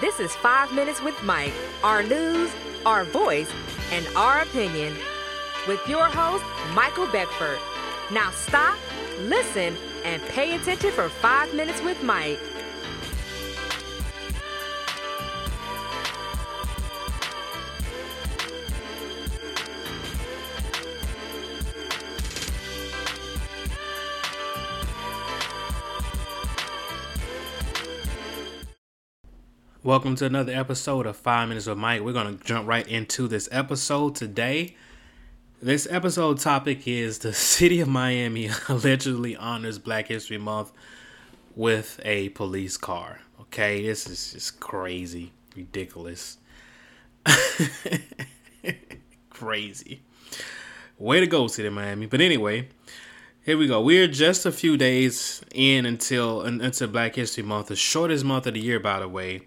This is Five Minutes with Mike, our news, our voice, and our opinion. With your host, Michael Beckford. Now stop, listen, and pay attention for Five Minutes with Mike. Welcome to another episode of Five Minutes with Mike. We're going to jump right into this episode today. This episode topic is the city of Miami allegedly honors Black History Month with a police car. Okay, this is just crazy, ridiculous. crazy. Way to go, City of Miami. But anyway, here we go. We're just a few days in until until Black History Month, the shortest month of the year, by the way.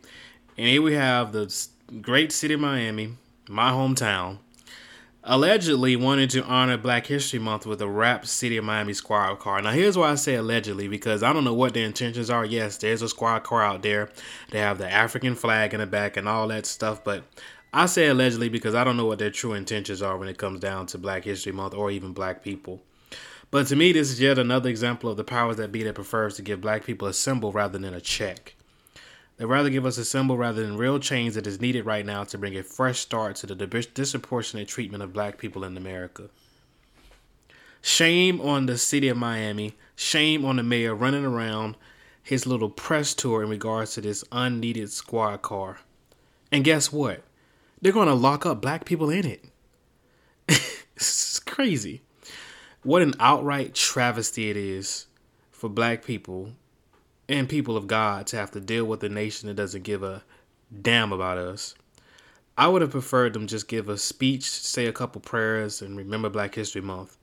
And here we have the great city of Miami, my hometown, allegedly wanted to honor Black History Month with a wrapped City of Miami squad car. Now, here's why I say allegedly because I don't know what their intentions are. Yes, there's a squad car out there. They have the African flag in the back and all that stuff, but I say allegedly because I don't know what their true intentions are when it comes down to Black History Month or even black people. But to me, this is yet another example of the powers that be that prefers to give black people a symbol rather than a check. They'd rather give us a symbol rather than real change that is needed right now to bring a fresh start to the disproportionate treatment of black people in America. Shame on the city of Miami. Shame on the mayor running around his little press tour in regards to this unneeded squad car. And guess what? They're going to lock up black people in it. it's crazy. What an outright travesty it is for black people and people of God to have to deal with a nation that doesn't give a damn about us. I would have preferred them just give a speech, say a couple prayers, and remember Black History Month.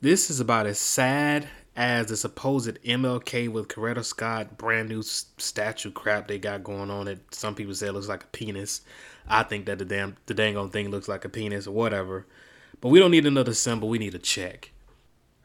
This is about as sad as the supposed MLK with Coretta Scott brand new statue crap they got going on. That some people say looks like a penis. I think that the damn the dang thing looks like a penis or whatever. But we don't need another symbol. We need a check.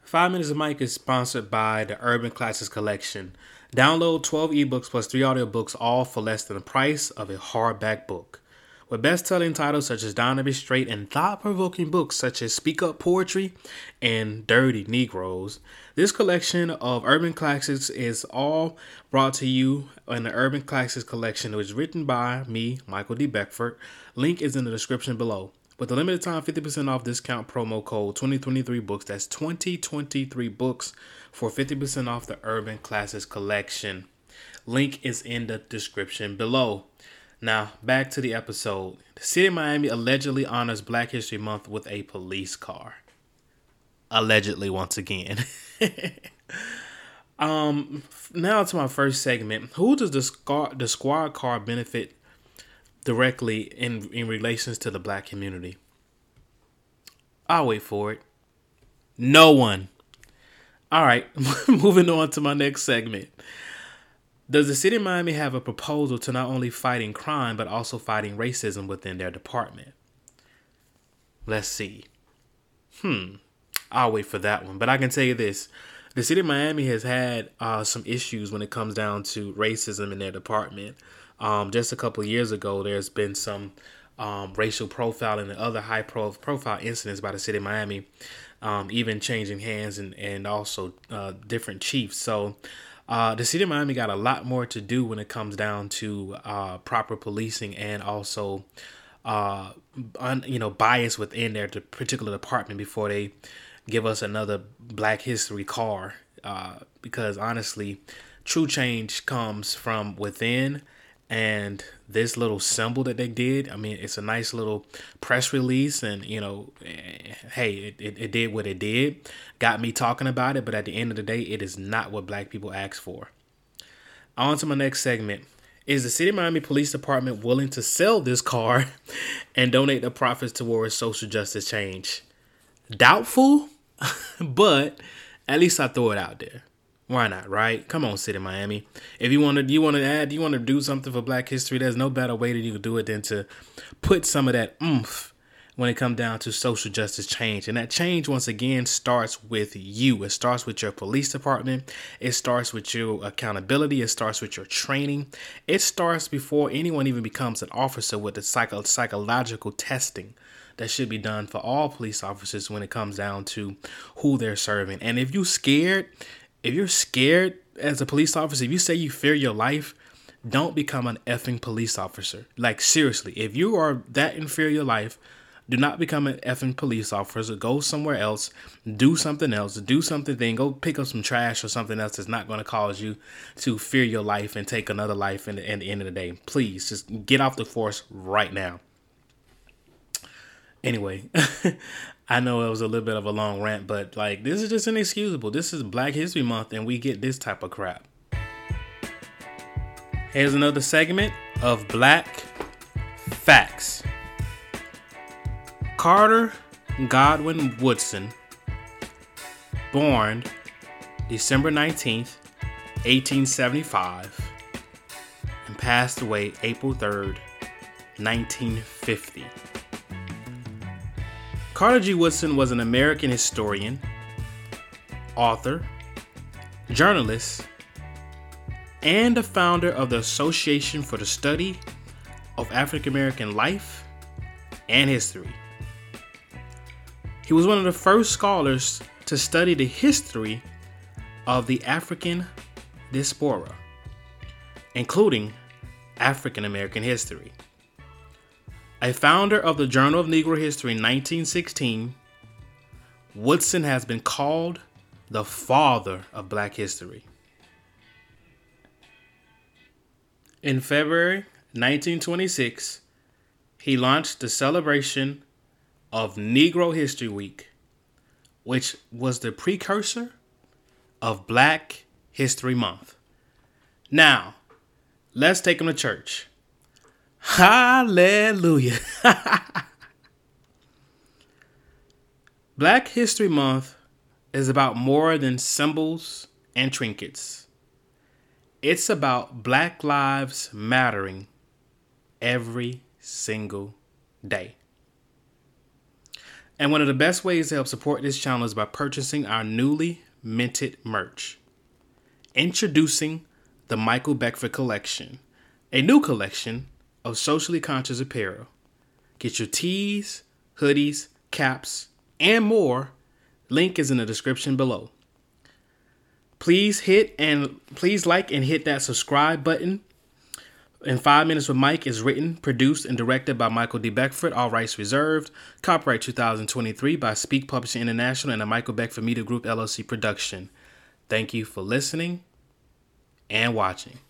Five Minutes of Mike is sponsored by the Urban Classics Collection. Download 12 ebooks plus 3 audiobooks, all for less than the price of a hardback book. With best selling titles such as Down to Be Straight and thought provoking books such as Speak Up Poetry and Dirty Negroes, this collection of urban classics is all brought to you in the Urban Classics Collection, which is written by me, Michael D. Beckford. Link is in the description below. With a limited time 50% off discount promo code 2023 books, that's 2023 books for 50% off the Urban Classics collection. Link is in the description below. Now, back to the episode. The city of Miami allegedly honors Black History Month with a police car. Allegedly, once again. um, now to my first segment. Who does the squad, the squad car benefit directly in in relations to the black community. I'll wait for it. No one. All right, moving on to my next segment. Does the city of Miami have a proposal to not only fighting crime but also fighting racism within their department? Let's see. Hmm. I'll wait for that one. But I can tell you this the city of Miami has had uh, some issues when it comes down to racism in their department. Um, just a couple years ago, there's been some um, racial profiling and other high pro- profile incidents by the city of Miami, um, even changing hands and, and also uh, different chiefs. So uh, the city of Miami got a lot more to do when it comes down to uh, proper policing and also, uh, un, you know, bias within their particular department before they give us another Black History car. Uh, because honestly, true change comes from within and this little symbol that they did i mean it's a nice little press release and you know eh, hey it, it, it, did what it did got me talking about it but at the end of the day it is not what black people ask for on to my next segment is the city of miami police department willing to sell this car and donate the profits towards social justice change doubtful but at least i throw it out there why not, right? Come on, City Miami. If you want to, you want to add, you want to do something for Black History. There's no better way that you can do it than to put some of that oomph when it comes down to social justice change. And that change, once again, starts with you. It starts with your police department. It starts with your accountability. It starts with your training. It starts before anyone even becomes an officer with the psycho- psychological testing that should be done for all police officers when it comes down to who they're serving. And if you're scared, if you're scared as a police officer, if you say you fear your life, don't become an effing police officer. Like seriously, if you are that in fear your life, do not become an effing police officer. Go somewhere else. Do something else. Do something then go pick up some trash or something else that's not going to cause you to fear your life and take another life in the, in the end of the day. Please just get off the force right now. Anyway, I know it was a little bit of a long rant, but like this is just inexcusable. This is Black History Month and we get this type of crap. Here's another segment of Black Facts. Carter Godwin Woodson, born December 19th, 1875, and passed away April 3rd, 1950. Carter G. Woodson was an American historian, author, journalist, and the founder of the Association for the Study of African American Life and History. He was one of the first scholars to study the history of the African diaspora, including African American history. A founder of the Journal of Negro History in 1916, Woodson has been called the father of black history. In February 1926, he launched the celebration of Negro History Week, which was the precursor of Black History Month. Now, let's take him to church. Hallelujah. Black History Month is about more than symbols and trinkets. It's about Black lives mattering every single day. And one of the best ways to help support this channel is by purchasing our newly minted merch. Introducing the Michael Beckford Collection, a new collection of socially conscious apparel. Get your tees, hoodies, caps, and more. Link is in the description below. Please hit and please like and hit that subscribe button. In Five Minutes with Mike is written, produced, and directed by Michael D. Beckford, all rights reserved. Copyright 2023 by Speak Publishing International and the Michael Beckford Media Group LLC production. Thank you for listening and watching.